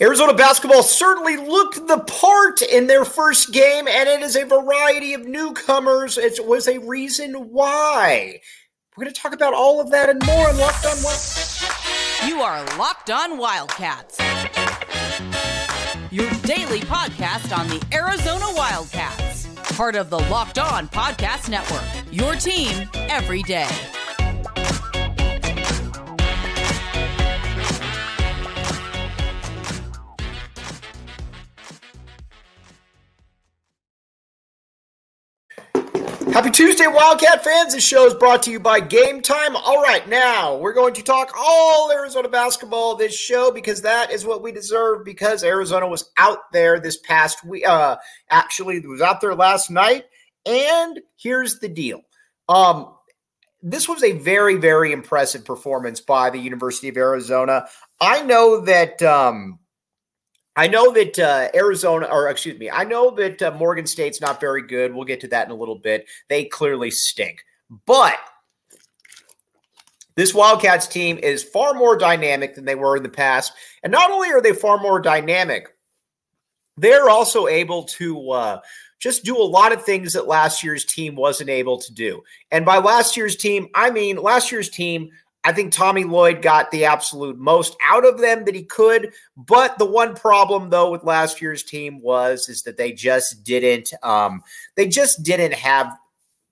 Arizona basketball certainly looked the part in their first game, and it is a variety of newcomers. It was a reason why. We're going to talk about all of that and more on Locked On Wildcats. You are Locked On Wildcats, your daily podcast on the Arizona Wildcats, part of the Locked On Podcast Network. Your team every day. Happy Tuesday, Wildcat fans. This show is brought to you by Gametime. All right, now we're going to talk all Arizona basketball this show because that is what we deserve because Arizona was out there this past week. Uh, actually, was out there last night. And here's the deal. Um, this was a very, very impressive performance by the University of Arizona. I know that um, I know that uh, Arizona, or excuse me, I know that uh, Morgan State's not very good. We'll get to that in a little bit. They clearly stink. But this Wildcats team is far more dynamic than they were in the past. And not only are they far more dynamic, they're also able to uh, just do a lot of things that last year's team wasn't able to do. And by last year's team, I mean last year's team I think Tommy Lloyd got the absolute most out of them that he could. But the one problem though with last year's team was is that they just didn't um, they just didn't have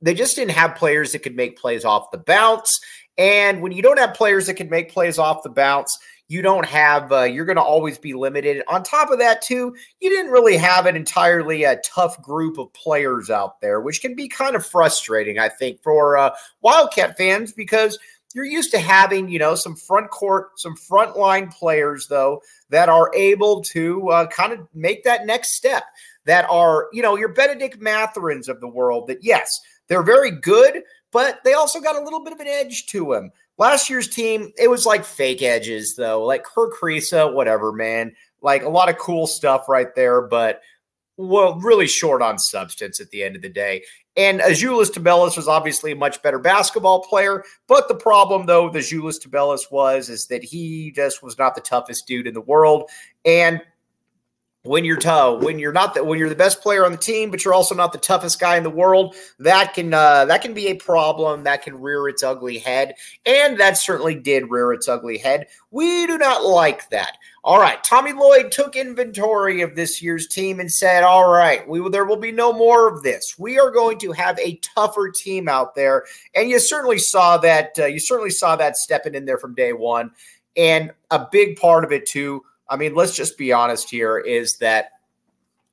they just didn't have players that could make plays off the bounce. And when you don't have players that can make plays off the bounce, you don't have uh, you're going to always be limited on top of that too you didn't really have an entirely uh, tough group of players out there which can be kind of frustrating i think for uh, wildcat fans because you're used to having, you know, some front court, some front line players, though, that are able to uh, kind of make that next step. That are, you know, your Benedict Mathurin's of the world. That yes, they're very good, but they also got a little bit of an edge to them. Last year's team, it was like fake edges, though, like Kerr Kriisa, whatever, man. Like a lot of cool stuff right there, but well, really short on substance at the end of the day. And Azuolas Tubelis was obviously a much better basketball player, but the problem though with Azuolas Tubelis was is that he just was not the toughest dude in the world. And when you're tough, when you're not that when you're the best player on the team, but you're also not the toughest guy in the world, that can uh, that can be a problem. That can rear its ugly head, and that certainly did rear its ugly head. We do not like that. All right, Tommy Lloyd took inventory of this year's team and said, "All right, we will, there will be no more of this. We are going to have a tougher team out there." And you certainly saw that. Uh, you certainly saw that stepping in there from day one, and a big part of it too I mean, let's just be honest here is that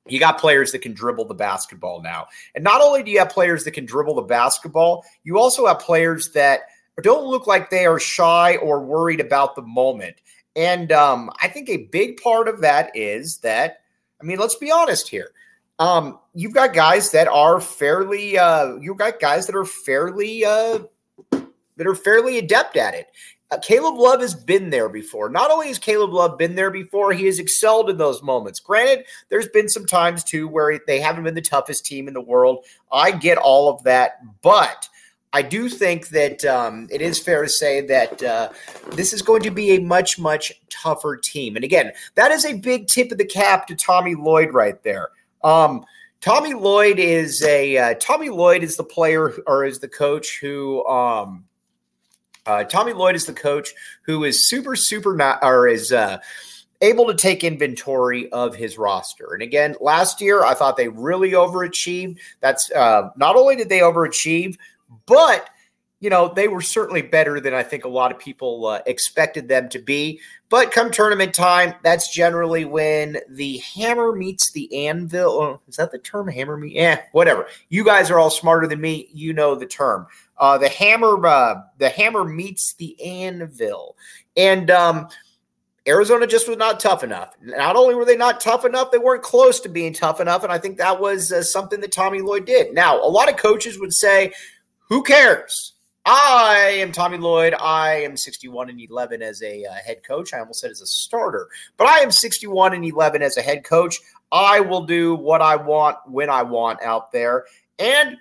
you got players that can dribble the basketball now. And not only do you have players that can dribble the basketball, you also have players that don't look like they are shy or worried about the moment. And um, I think a big part of that is that, I mean, let's be honest here. Um, you've got guys that are fairly, uh, you've got guys that are fairly, uh, that are fairly adept at it. Uh, Caleb Love has been there before. Not only has Caleb Love been there before, he has excelled in those moments. Granted, there's been some times too where they haven't been the toughest team in the world. I get all of that, but I do think that um, it is fair to say that uh, this is going to be a much, much tougher team. And again, that is a big tip of the cap to Tommy Lloyd right there. Um, Tommy Lloyd is a uh, Tommy Lloyd is the player or is the coach who um, uh, Tommy Lloyd is the coach who is super, super not, or is uh, able to take inventory of his roster. And again, last year I thought they really overachieved. That's uh, not only did they overachieve, but you know they were certainly better than I think a lot of people uh, expected them to be. But come tournament time, that's generally when the hammer meets the anvil. Oh, is that the term? Hammer meet? Yeah, whatever. You guys are all smarter than me. You know the term. Uh, the hammer, uh, the hammer meets the anvil, and um, Arizona just was not tough enough. Not only were they not tough enough, they weren't close to being tough enough, and I think that was uh, something that Tommy Lloyd did. Now, a lot of coaches would say, "Who cares?" I am Tommy Lloyd. I am 61 and 11 as a uh, head coach. I almost said as a starter, but I am 61 and 11 as a head coach. I will do what I want when I want out there. And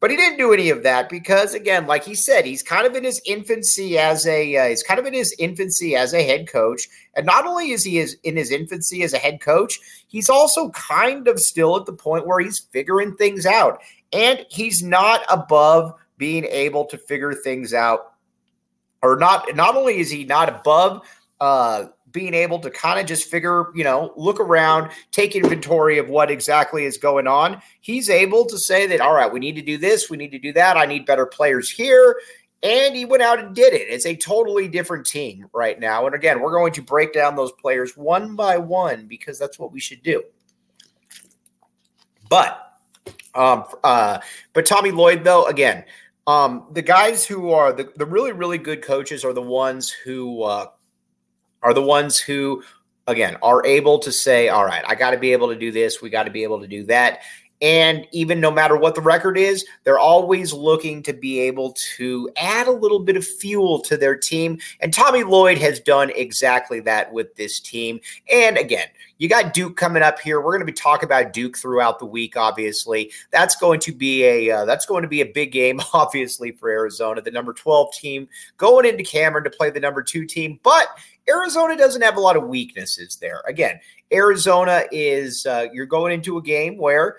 But he didn't do any of that because, again, like he said, he's kind of in his infancy as a uh, he's kind of in his infancy as a head coach. And not only is he is in his infancy as a head coach, he's also kind of still at the point where he's figuring things out, and he's not above being able to figure things out. Or not. Not only is he not above uh, being able to kind of just figure, you know, look around, take inventory of what exactly is going on. He's able to say that, all right, we need to do this, we need to do that. I need better players here. And he went out and did it. It's a totally different team right now. And again, we're going to break down those players one by one because that's what we should do. But, um, uh, but Tommy Lloyd, though, again, um, the guys who are the, the really, really good coaches are the ones who uh, are the ones who, again, are able to say, all right, I got to be able to do this. We got to be able to do that. And even no matter what the record is, they're always looking to be able to add a little bit of fuel to their team. And Tommy Lloyd has done exactly that with this team. And again, you got Duke coming up here. We're going to be talking about Duke throughout the week. Obviously, that's going to be a uh, that's going to be a big game. Obviously for Arizona, the number twelve team going into Cameron to play the number two team, but Arizona doesn't have a lot of weaknesses there. Again, Arizona is uh, you're going into a game where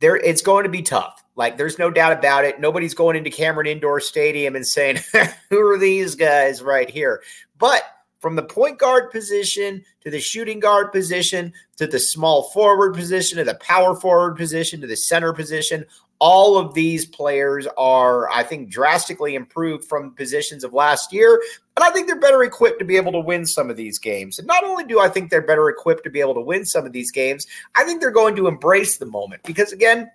there it's going to be tough. Like there's no doubt about it. Nobody's going into Cameron Indoor Stadium and saying, "Who are these guys right here?" But from the point guard position to the shooting guard position to the small forward position to the power forward position to the center position, all of these players are, I think, drastically improved from positions of last year. And I think they're better equipped to be able to win some of these games. And not only do I think they're better equipped to be able to win some of these games, I think they're going to embrace the moment because, again,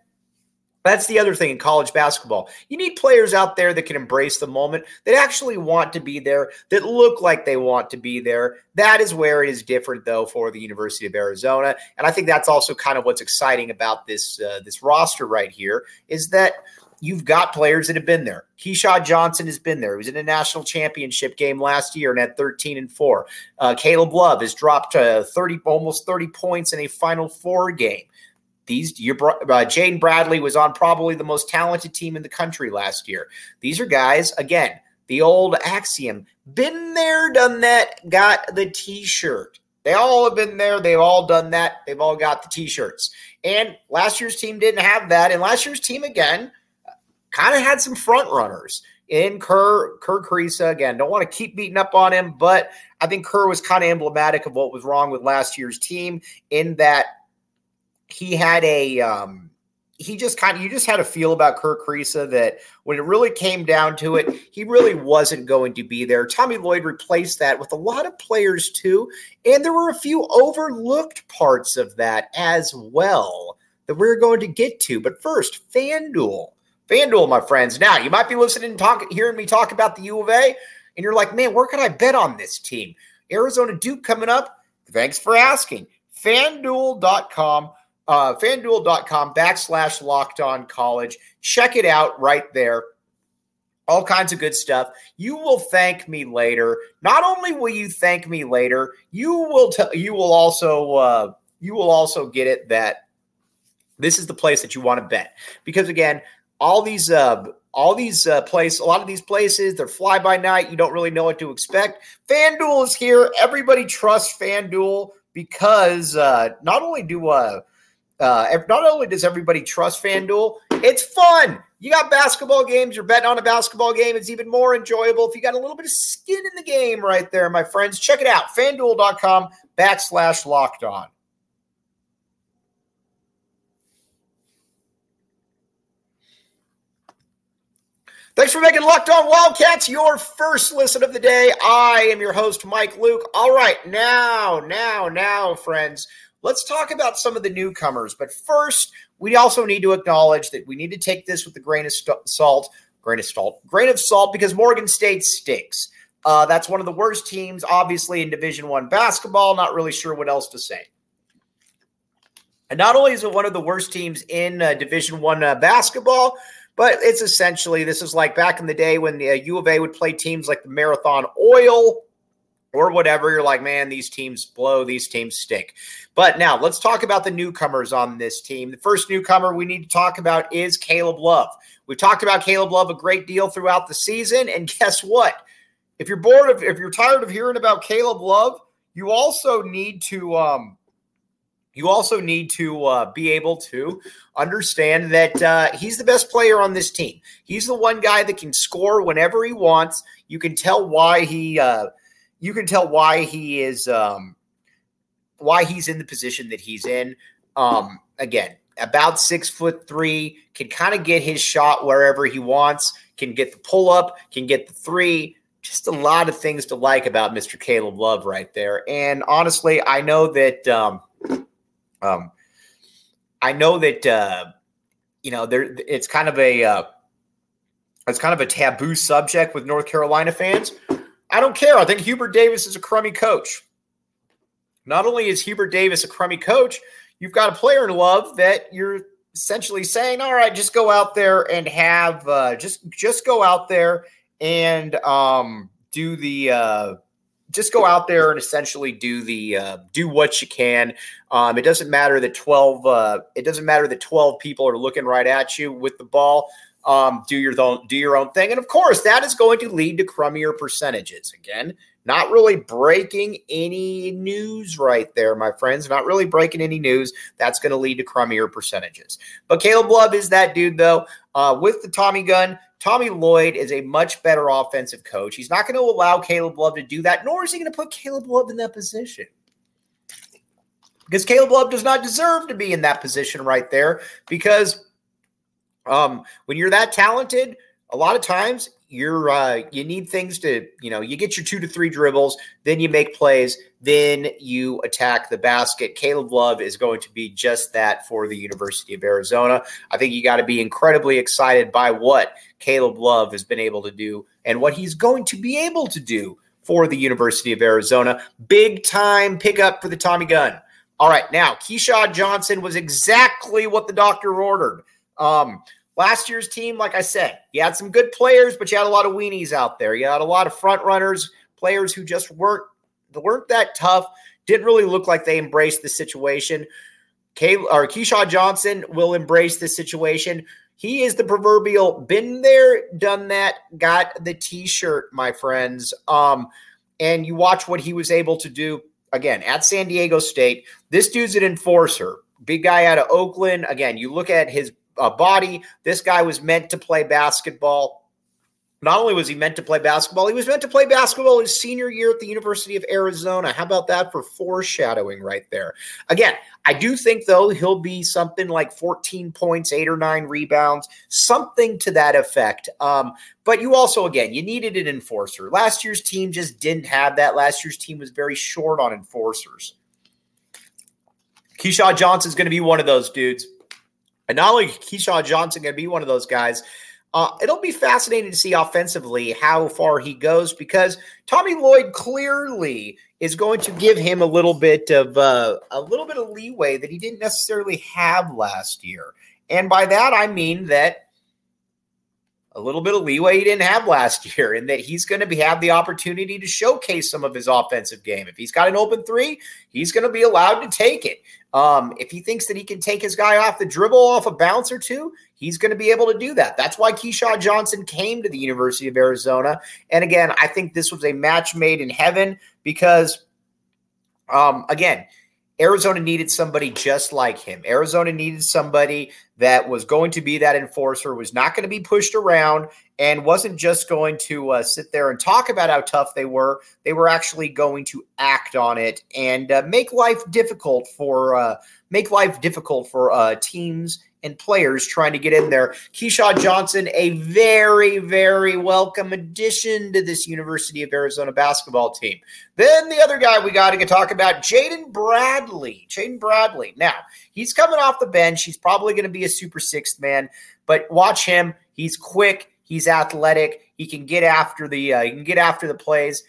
that's the other thing in college basketball. You need players out there that can embrace the moment, that actually want to be there, that look like they want to be there. That is where it is different, though, for the University of Arizona. And I think that's also kind of what's exciting about this uh, this roster right here is that you've got players that have been there. Keshad Johnson has been there. He was in a national championship game last year and had 13 and four. Uh, Caleb Love has dropped uh, 30, almost 30 points in a Final Four game. These your uh, Jaden Bradley was on probably the most talented team in the country last year. These are guys again, the old axiom: been there, done that, got the T-shirt. They all have been there. They've all done that. They've all got the T-shirts. And last year's team didn't have that. And last year's team again kind of had some front runners in Kerr Kerr Kriisa. Again, don't want to keep beating up on him, but I think Kerr was kind of emblematic of what was wrong with last year's team in that he had a um, he just kind of you just had a feel about Kirk Kriisa that when it really came down to it, he really wasn't going to be there. Tommy Lloyd replaced that with a lot of players too, and there were a few overlooked parts of that as well that we're going to get to. But first, FanDuel. FanDuel, my friends. Now you might be listening and talk, hearing me talk about the U of A, and you're like, man, where can I bet on this team? Arizona Duke coming up. Thanks for asking. FanDuel.com uh, fanduel.com backslash locked on college. Check it out right there. All kinds of good stuff. You will thank me later. Not only will you thank me later, you will tell you will also uh, you will also get it that this is the place that you want to bet because again, all these uh, all these uh, places, a lot of these places, they're fly by night. You don't really know what to expect. FanDuel is here. Everybody trusts FanDuel because uh, not only do uh, uh, not only does everybody trust FanDuel, it's fun. You got basketball games, you're betting on a basketball game. It's even more enjoyable if you got a little bit of skin in the game right there, my friends. Check it out. FanDuel.com backslash locked on. Thanks for making Locked On Wildcats your first listen of the day. I am your host, Mike Luke. All right, now, now, now, friends, Let's talk about some of the newcomers. But first, we also need to acknowledge that we need to take this with a grain of st- salt, grain of salt, grain of salt, because Morgan State stinks. Uh, that's one of the worst teams, obviously, in Division One basketball. Not really sure what else to say. And not only is it one of the worst teams in uh, Division One uh, basketball, but it's essentially this is like back in the day when the uh, U of A would play teams like the Marathon Oil or whatever. You're like, man, these teams blow, these teams stink. But now let's talk about the newcomers on this team. The first newcomer we need to talk about is Caleb Love. We've talked about Caleb Love a great deal throughout the season. And guess what? If you're bored of, if you're tired of hearing about Caleb Love, you also need to, um, you also need to uh, be able to understand that uh, he's the best player on this team. He's the one guy that can score whenever he wants. You can tell why he, uh, you can tell why he is, um, why he's in the position that he's in. Um, again, about six foot three, can kind of get his shot wherever he wants, can get the pull up, can get the three. Just a lot of things to like about Mr. Caleb Love right there. And honestly, I know that um, um, I know that uh, you know there it's kind of a uh, it's kind of a taboo subject with North Carolina fans. I don't care. I think Hubert Davis is a crummy coach. Not only is Hubert Davis a crummy coach, you've got a player in love that you're essentially saying, all right, just go out there and have uh, just just go out there and um, do the uh, just go out there and essentially do the uh, do what you can. Um, it doesn't matter that twelve uh, it doesn't matter that twelve people are looking right at you with the ball. Um, do your own do your own thing, and of course that is going to lead to crummier percentages. Again, not really breaking any news right there, my friends. Not really breaking any news. That's going to lead to crummier percentages. But Caleb Love is that dude, though. Uh, with the Tommy gun, Tommy Lloyd is a much better offensive coach. He's not going to allow Caleb Love to do that, nor is he going to put Caleb Love in that position. Because Caleb Love does not deserve to be in that position right there. Because um, when you're that talented, a lot of times you're uh, you need things to you know you get your two to three dribbles then you make plays then you attack the basket. Caleb love is going to be just that for the university of arizona. I think you got to be incredibly excited by what caleb love has been able to do and what he's going to be able to do for the university of arizona. Big time pickup for the tommy gun all right now keshad johnson was exactly what the doctor ordered um, Last year's team, like I said, you had some good players, but you had a lot of weenies out there. You had a lot of front runners, players who just weren't weren't that tough. Didn't really look like they embraced the situation. Kay, or Keshad Johnson will embrace the situation. He is the proverbial been there, done that, got the t-shirt, my friends. Um, and you watch what he was able to do again at San Diego State. This dude's an enforcer. Big guy out of Oakland. Again, you look at his uh, body. This guy was meant to play basketball. Not only was he meant to play basketball, he was meant to play basketball his senior year at the University of Arizona. How about that for foreshadowing right there? Again, I do think, though, he'll be something like 14 points, eight or nine rebounds, something to that effect. Um, but you also, again, you needed an enforcer. Last year's team just didn't have that. Last year's team was very short on enforcers. Keshad Johnson's going to be one of those dudes. And not only Keshad Johnson going to be one of those guys, uh, it'll be fascinating to see offensively how far he goes because Tommy Lloyd clearly is going to give him a little bit of uh, a little bit of leeway that he didn't necessarily have last year. And by that I mean that a little bit of leeway he didn't have last year, and that he's going to be, have the opportunity to showcase some of his offensive game. If he's got an open three, he's going to be allowed to take it. Um, if he thinks that he can take his guy off the dribble, off a bounce or two, he's going to be able to do that. That's why Keshad Johnson came to the University of Arizona. And again, I think this was a match made in heaven because, um, again, Arizona needed somebody just like him. Arizona needed somebody that was going to be that enforcer, was not going to be pushed around, and wasn't just going to uh, sit there and talk about how tough they were. They were actually going to act on it and uh, make life difficult for uh, make life difficult for uh, teams and players trying to get in there. Keshad Johnson, a very, very welcome addition to this University of Arizona basketball team. Then the other guy we got to talk about, Jaden Bradley. Jaden Bradley. Now, he's coming off the bench. He's probably going to be a super sixth man, but watch him. He's quick. He's athletic. He can get after the uh, he can get after the plays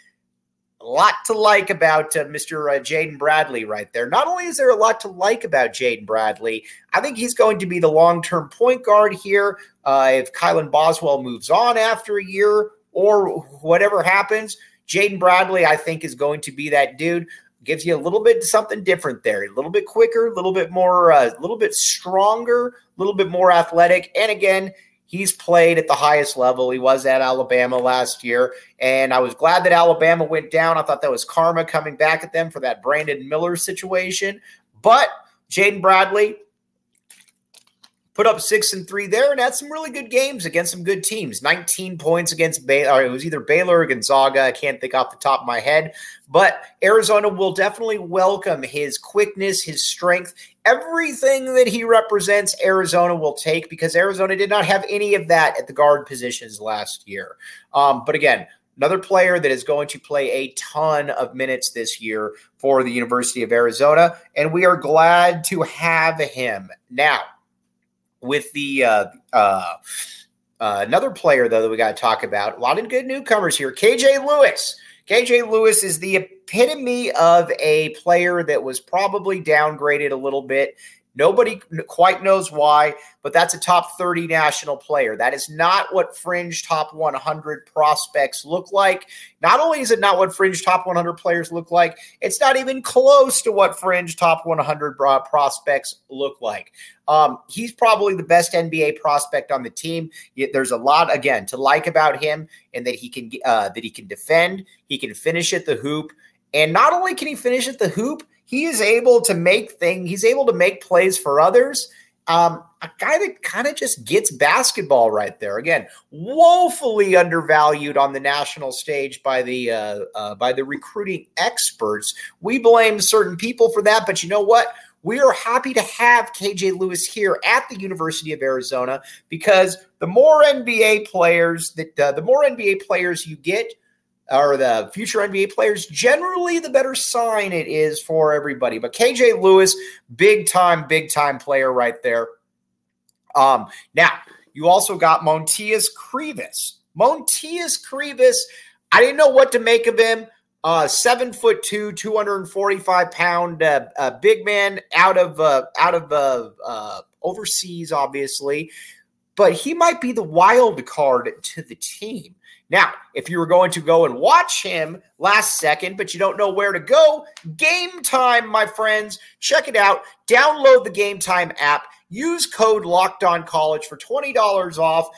a lot to like about uh, Mr. Uh, Jaden Bradley right there. Not only is there a lot to like about Jaden Bradley, I think he's going to be the long term point guard here. Uh, if Kylan Boswell moves on after a year or whatever happens, Jaden Bradley, I think, is going to be that dude. Gives you a little bit something different there, a little bit quicker, a little bit more, a uh, little bit stronger, a little bit more athletic. And again, he's played at the highest level. He was at Alabama last year. And I was glad that Alabama went down. I thought that was karma coming back at them for that Brandon Miller situation. But Jaden Bradley, put up six and three there and had some really good games against some good teams. 19 points against Baylor. It was either Baylor or Gonzaga. I can't think off the top of my head. But Arizona will definitely welcome his quickness, his strength, everything that he represents. Arizona will take because Arizona did not have any of that at the guard positions last year. Um, but again, another player that is going to play a ton of minutes this year for the University of Arizona. And we are glad to have him. Now, with the uh, uh, uh, another player though that we got to talk about. A lot of good newcomers here. KJ Lewis. KJ Lewis is the epitome of a player that was probably downgraded a little bit Nobody quite knows why, but that's a top 30 national player. That is not what fringe top 100 prospects look like. Not only is it not what fringe top 100 players look like, it's not even close to what fringe top 100 prospects look like. Um, he's probably the best NBA prospect on the team. There's a lot again to like about him, and that he can uh, that he can defend, he can finish at the hoop, and not only can he finish at the hoop, he is able to make things, he's able to make plays for others. Um, a guy that kind of just gets basketball right there. Again, woefully undervalued on the national stage by the uh, uh, by the recruiting experts. We blame certain people for that, but you know what? We are happy to have KJ Lewis here at the University of Arizona because the more NBA players that uh, the more NBA players you get, or the future NBA players, generally the better sign it is for everybody. But KJ Lewis, big time, big time player right there. Um, now, you also got Motiejus Krivas. Motiejus Krivas, I didn't know what to make of him. Uh, seven foot two, 245 pound uh, uh, big man out of uh, out of uh, uh, overseas, obviously, but he might be the wild card to the team. Now, if you were going to go and watch him last second, but you don't know where to go, game time, my friends. Check it out. Download the game time app. Use code Locked On College for $20 off.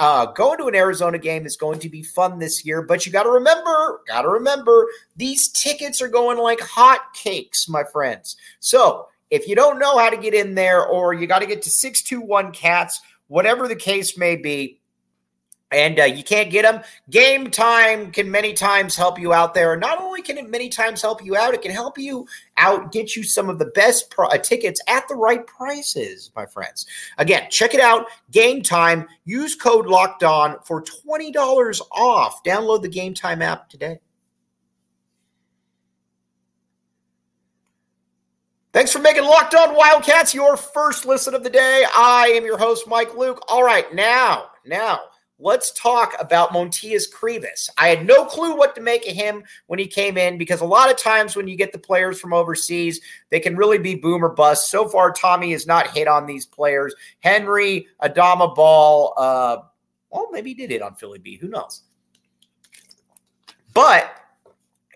Uh, going to an Arizona game is going to be fun this year, but you got to remember, got to remember, these tickets are going like hot cakes, my friends. So if you don't know how to get in there, or you got to get to 621 Cats, whatever the case may be, and uh, you can't get them. Game time can many times help you out there. Not only can it many times help you out, it can help you out, get you some of the best pro- uh, tickets at the right prices, my friends. Again, check it out. Game time. Use code Locked On for twenty dollars off. Download the Gametime app today. Thanks for making Locked On Wildcats your first listen of the day. I am your host, Mike Luke. All right, now, now let's talk about Motiejus Krivas. I had no clue what to make of him when he came in because a lot of times when you get the players from overseas, they can really be boom or bust. So far, Tommy has not hit on these players. Henri, Adama Bal, uh, well, maybe he did hit on Philly B. Who knows? But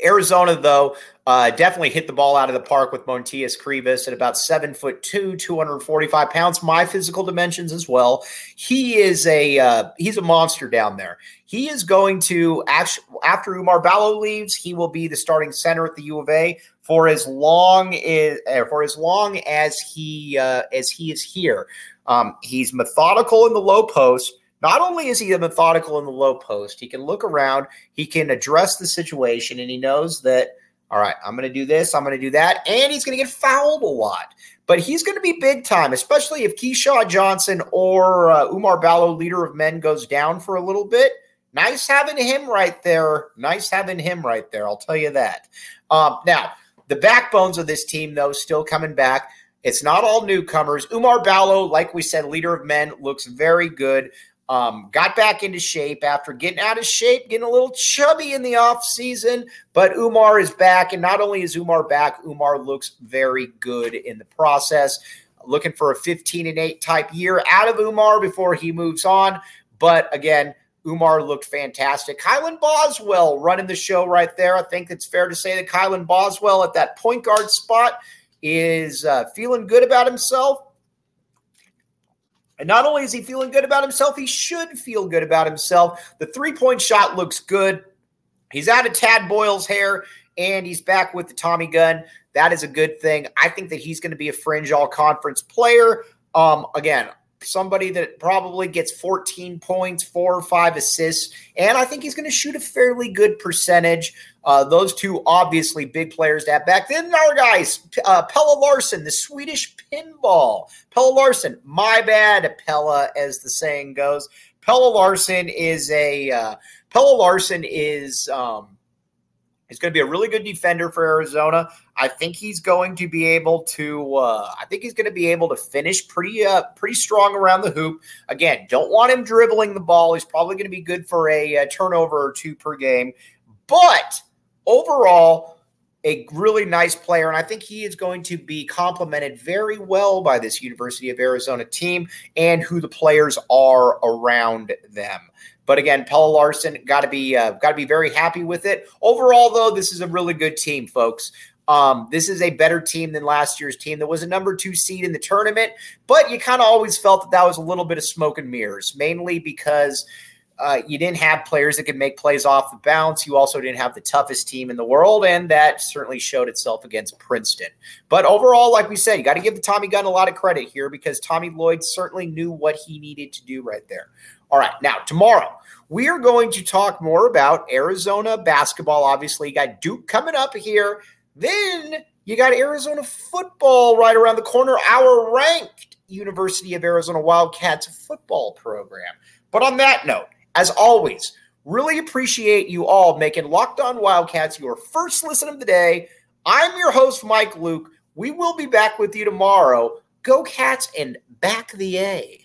Arizona, though, uh, definitely hit the ball out of the park with Motiejus Krivas at about seven foot two, 245 pounds, my physical dimensions as well. He is a uh, he's a monster down there. He is going to actually after Oumar Ballo leaves, he will be the starting center at the U of A for as long as uh, for as long as he uh, as he is here. Um, he's methodical in the low post not only is he methodical in the low post, he can look around, he can address the situation, and he knows that, all right, I'm going to do this, I'm going to do that, and he's going to get fouled a lot. But he's going to be big time, especially if Keshad Johnson or uh, Oumar Ballo, leader of men, goes down for a little bit. Nice having him right there. Nice having him right there. I'll tell you that. Um, now, the backbones of this team, though, still coming back. It's not all newcomers. Oumar Ballo, like we said, leader of men, looks very good. Um, got back into shape after getting out of shape, getting a little chubby in the off season. But Oumar is back, and not only is Oumar back, Oumar looks very good in the process. Looking for a 15 and 8 type year out of Oumar before he moves on. But again, Oumar looked fantastic. Kylan Boswell running the show right there. I think it's fair to say that Kylan Boswell at that point guard spot is uh, feeling good about himself. And not only is he feeling good about himself, he should feel good about himself. The three point shot looks good. He's out of Tad Boyle's hair and he's back with the Tommy gun. That is a good thing. I think that he's going to be a fringe all conference player. Um, again, somebody that probably gets 14 points, four or five assists, and I think he's going to shoot a fairly good percentage. Uh, those two obviously big players to have back. Then our guys, uh, Pelle Larsson, the Swedish pinball. Pella Larson, my bad, Pella, as the saying goes. Pella Larson is a uh, Pelle Larsson is um, He's going to be a really good defender for Arizona. I think he's going to be able to. Uh, I think he's going to be able to finish pretty, uh, pretty strong around the hoop. Again, don't want him dribbling the ball. He's probably going to be good for a, a turnover or two per game. But overall, a really nice player, and I think he is going to be complemented very well by this University of Arizona team and who the players are around them. But again, Pella Larson got to be uh, got to be very happy with it. Overall, though, this is a really good team, folks. Um, this is a better team than last year's team that was a number two seed in the tournament, but you kind of always felt that that was a little bit of smoke and mirrors, mainly because uh, you didn't have players that could make plays off the bounce. You also didn't have the toughest team in the world, and that certainly showed itself against Princeton. But overall, like we said, you got to give the Tommy Gun a lot of credit here because Tommy Lloyd certainly knew what he needed to do right there. All right, now tomorrow we are going to talk more about Arizona basketball. Obviously, you got Duke coming up here. Then you got Arizona football right around the corner, our ranked University of Arizona Wildcats football program. But on that note, as always, really appreciate you all making Locked On Wildcats your first listen of the day. I'm your host, Mike Luke. We will be back with you tomorrow. Go Cats and back the A.